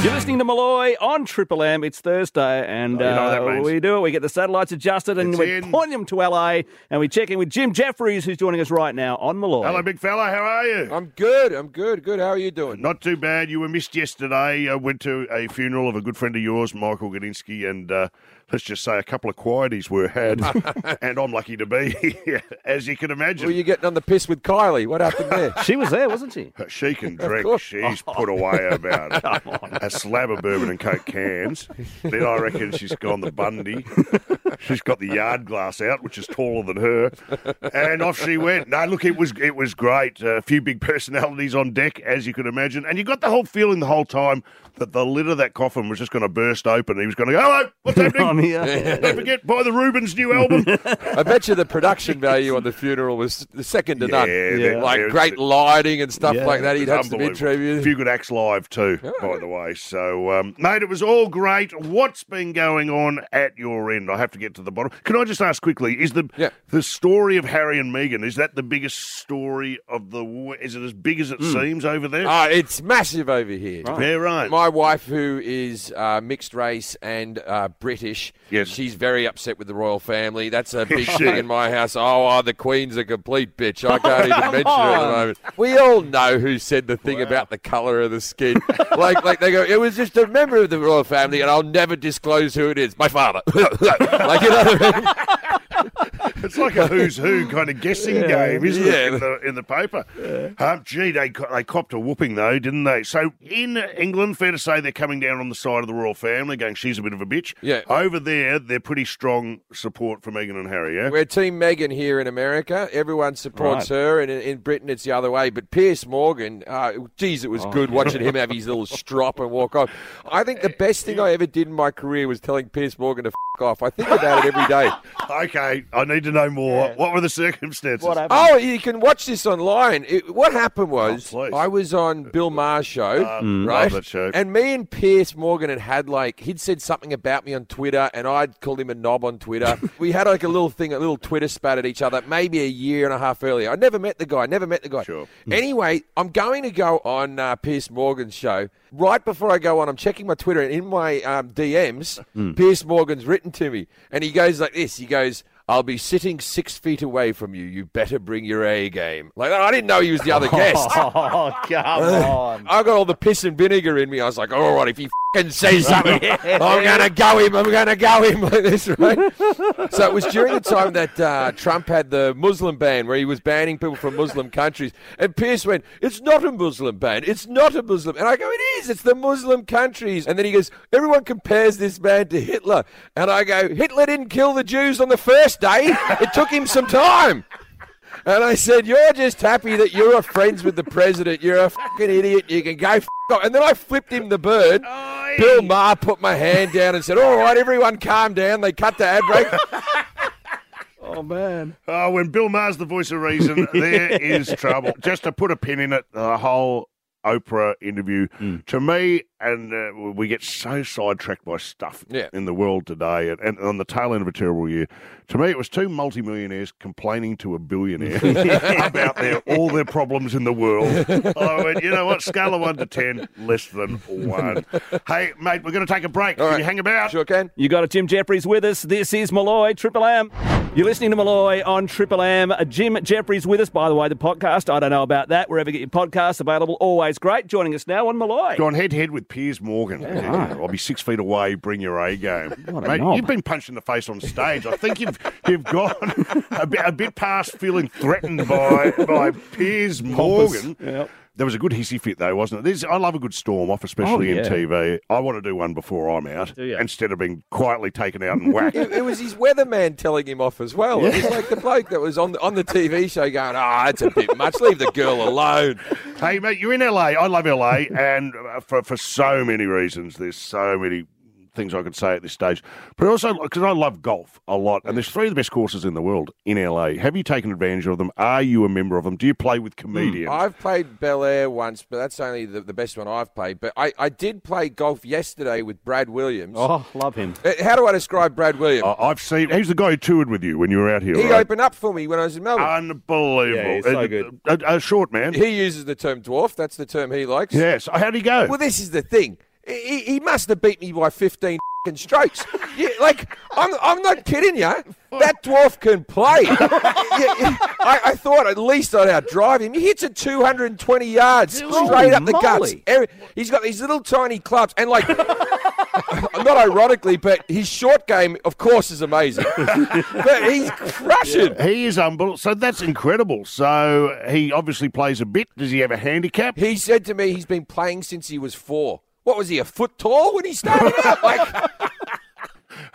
You're listening to Malloy on Triple M. It's Thursday, and Oh, you know uh, we do it. We get the satellites adjusted, and It's we in. point them to LA, and we check in with Jim Jefferies, who's joining us right now on Malloy. Hello, big fella. How are you? I'm good. I'm good. Good. How are you doing? Not too bad. You were missed yesterday. I went to a funeral of a good friend of yours, Michael Gudinski, and uh, let's just say a couple of quieties were had, and I'm lucky to be here, as you can imagine. Were you getting on the piss with Kylie? What happened there? She was there, wasn't she? She can drink. She's put away about a slab of bourbon and coke cans. Then I reckon she's gone the Bundy. She's got the yard glass out, which is taller than her, and off she went. No, look, it was it was great. a few big personalities on deck, as you can imagine, and you got the whole feeling the whole time that the lid of that coffin was just going to burst open. He was going to go, "Hello, what's I'm happening?" here. Don't forget, buy the Rubens new album. I bet you the production value on the funeral was the second to none. there- Like great lighting and stuff Yeah. like that. He'd have some interviews. A few good acts live too, by the way. So, um, mate, it was all great. What's been going on at your end? I have to get to the bottom. Can I just ask quickly? Is the Yeah. the story of Harry and Meghan is that the biggest story of the? Is it as big as it seems over there? Ah, it's massive over here. yeah, right. My wife, who is uh, mixed race and uh, British, Yes. she's very upset with the royal family. That's a big thing in my house. Oh, oh, the Queen's a complete bitch. I can't even mention her at the moment. We all know who said the thing about the colour of the skin. like, like they go, it was just a member of the royal family, and I'll never disclose who it is. My father. like, you know? It's like a who's who kind of guessing game, isn't Yeah. it? In the, in the paper. Um, gee, they they copped a whooping though, didn't they? So in England, fair to say they're coming down on the side of the royal family, going she's a bit of a bitch. Yeah. Over there, they're pretty strong support for Meghan and Harry. Yeah. We're Team Meghan here in America. Everyone supports her, and in, in Britain it's the other way. But Piers Morgan, uh, geez, it was good watching him have his little strop and walk off. I think the best thing I ever did in my career was telling Piers Morgan to f- off. I think about it every day. Okay, I need to know more. What were the circumstances? What happened? Oh, you can watch this online. It, what happened was Oh, please. I was on Bill Maher's show, Mm. right? love that show. And me and Piers Morgan had had like he'd said something about me on Twitter, and I'd called him a knob on Twitter. we had like a little thing, a little Twitter spat at each other, maybe a year and a half earlier. I never met the guy. Never met the guy. Sure. Anyway, I'm going to go on uh, Piers Morgan's show. Right before I go on, I'm checking my Twitter, and in my um, DMs, Piers Morgan's written to me, and he goes like this. He goes. I'll be sitting six feet away from you. You better bring your A game. Like I didn't know he was the other guest. Oh, come on. I got all the piss and vinegar in me. I was like, all right, if he fucking says something, I'm gonna go him. I'm gonna go him like this, right? so it was during the time that uh, Trump had the Muslim ban, where he was banning people from Muslim countries, and Piers went, "It's not a Muslim ban. It's not a Muslim." And I go, "It is. It's the Muslim countries." And then he goes, "Everyone compares this man to Hitler," and I go, "Hitler didn't kill the Jews on the first day. It took him some time." And I said, You're just happy that you're friends with the president. You're a fucking idiot. You can go f off. And then I flipped him the bird. Bill Maher put my hand down and said, All right, everyone calm down. They cut the ad break. Oh, man. Oh, when Bill Maher's the voice of reason, there is trouble. Just to put a pin in it, the whole Oprah interview, Mm. to me, and uh, we get so sidetracked by stuff Yeah. in the world today, and, and on the tail end of a terrible year. To me, it was two multimillionaires complaining to a billionaire about their all their problems in the world. I went, you know what? Scale of one to ten, less than one. Hey, mate, we're going to take a break. All Can right. you hang about? Sure can. You got it, Jim Jefferies with us. This is Malloy, Triple M. You're listening to Malloy on Triple M. Jim Jefferies with us. By the way, the podcast, I don't know about that. Wherever you get your podcasts available, always great. Joining us now on Malloy. Gone head to head with Piers Morgan. I'll be six feet away. Bring your A game, mate. knob. You've been punched in the face on stage. I think you've you've gone a bit, a bit past feeling threatened by by Piers Morgan. Yep. There was a good hissy fit though, wasn't it? This, I love a good storm off, especially Oh, yeah. in TV. I want to do one before I'm out, instead of being quietly taken out and whacked. It, it was his weatherman telling him off as well. It was like the bloke that was on the, on the TV show going, Ah, it's a bit much. Leave the girl alone. Hey, mate, you're in LA. I love LA, and uh, for for so many reasons. There's so many things I could say at this stage, but also because I love golf a lot, and there's three of the best courses in the world in LA. Have you taken advantage of them? Are you a member of them? Do you play with hmm, comedians? I've played Bel Air once, but that's only the, the best one I've played. But I, I did play golf yesterday with Brad Williams. Oh, love him. Uh, How do I describe Brad Williams? I- I've seen. He's the guy who toured with you when you were out here. he right? opened up for me when I was in Melbourne. Unbelievable. Yeah, he's so A- good. A, a short man. he uses the term dwarf. That's the term he likes. Yes. How'd he go? Well, this is the thing. He, he must have beat me by 15 fing strokes. Yeah, like, I'm, I'm not kidding you. That dwarf can play. Yeah, yeah. I, I thought at least I'd outdrive him. He hits it 220 yards straight up the guts. He's got these little tiny clubs, and like, not ironically, but his short game, of course, is amazing. but he's crushing. He is humble. So that's incredible. So he obviously plays a bit. Does he have a handicap? He said to me he's been playing since he was four. What was he, a foot tall when he started out? Like,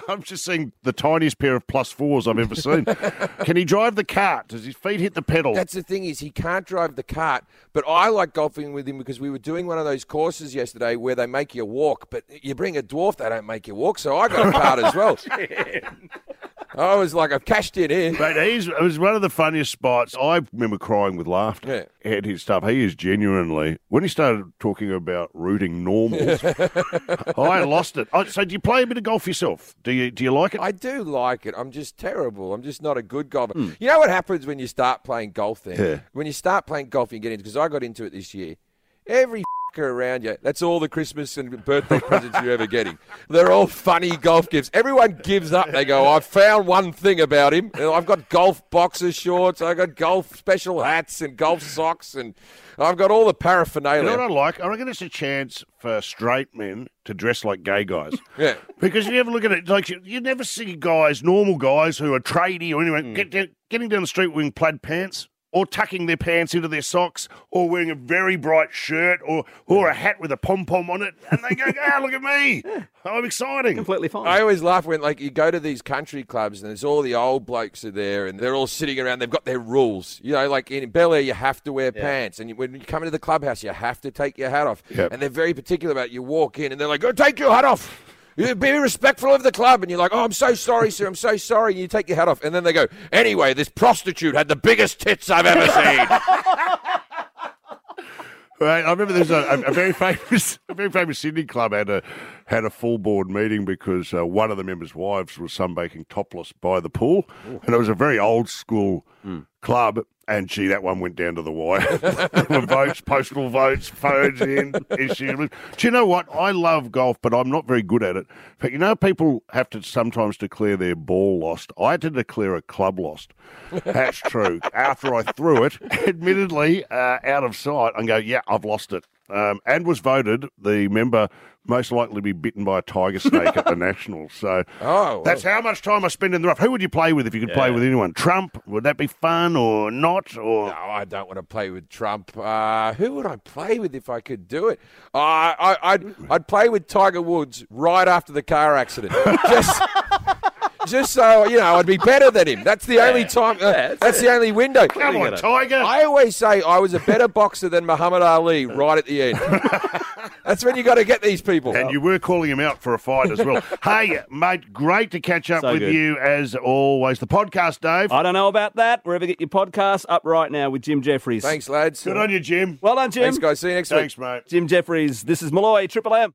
I'm just seeing the tiniest pair of plus fours I've ever seen. Can he drive the cart? Does his feet hit the pedal? that's the thing is he can't drive the cart. But I like golfing with him because we were doing one of those courses yesterday where they make you walk, but you bring a dwarf, they don't make you walk. So I got a cart as well. I was like, I've cashed in here. But he's, it was one of the funniest spots. I remember crying with laughter at his stuff. He is genuinely, when he started talking about rooting normals, I lost it. So do you play a bit of golf yourself? Do you do you like it? I do like it. I'm just terrible. I'm just not a good golfer. Hmm. You know what happens when you start playing golf then? Yeah. When you start playing golf, you get into because I got into it this year. Every f***er around you, that's all the Christmas and birthday presents you're ever getting. They're all funny golf gifts. Everyone gives up. They go, I found one thing about him. And I've got golf boxer shorts. I've got golf special hats and golf socks. And I've got all the paraphernalia. You know what I like? I reckon it's a chance for straight men to dress like gay guys. Yeah. Because if you ever look at it, like you, you never see guys, normal guys who are tradie or anyone, mm. get down, getting down the street wearing plaid pants. Or tucking their pants into their socks, or wearing a very bright shirt, or or a hat with a pom pom on it, and they go, "Ah, look at me! I'm exciting." Completely fine. I always laugh when like you go to these country clubs and there's all the old blokes are there and they're all sitting around. They've got their rules. You know, like in Bel Air, you have to wear pants, and you, when you come into the clubhouse, you have to take your hat off. Yep. And they're very particular about. It. You walk in and they're like, "Go take your hat off." You Be respectful of the club, and you're like, "Oh, I'm so sorry, sir. I'm so sorry." And you take your hat off, and then they go, "Anyway, this prostitute had the biggest tits I've ever seen." Right, I remember there's a, a, very famous, a very famous Sydney club had a had a full board meeting because uh, one of the members' wives was sunbaking topless by the pool, and it was a very old school club. And gee, that one went down to the wire. votes, postal votes, phones in, issues. Do you know what? I love golf, but I'm not very good at it. But you know, people have to sometimes declare their ball lost. I had to declare a club lost. That's true. After I threw it, admittedly uh, out of sight, and go, yeah, I've lost it. Um, and was voted the member most likely to be bitten by a tiger snake at the Nationals. So Oh, well. that's how much time I spend in the rough. Who would you play with if you could play with anyone? Trump? Would that be fun or not? Or No, I don't want to play with Trump. Uh, who would I play with if I could do it? Uh, I, I'd, I'd play with Tiger Woods right after the car accident. Just, just so, you know, I'd be better than him. That's the only time, uh, that's the only window. come on. Tiger. I always say I was a better boxer than Muhammad Ali right at the end. That's when you got to get these people. and you were calling him out for a fight as well. hey, mate, great to catch up So with good. you as always. The podcast, Dave. I don't know about that. Wherever you get your podcasts, up right now with Jim Jefferies. Thanks, lads. Good on you, Jim. Well done, Jim. Thanks, guys. See you next week. Thanks, mate. Jim Jefferies. This is Malloy, Triple M.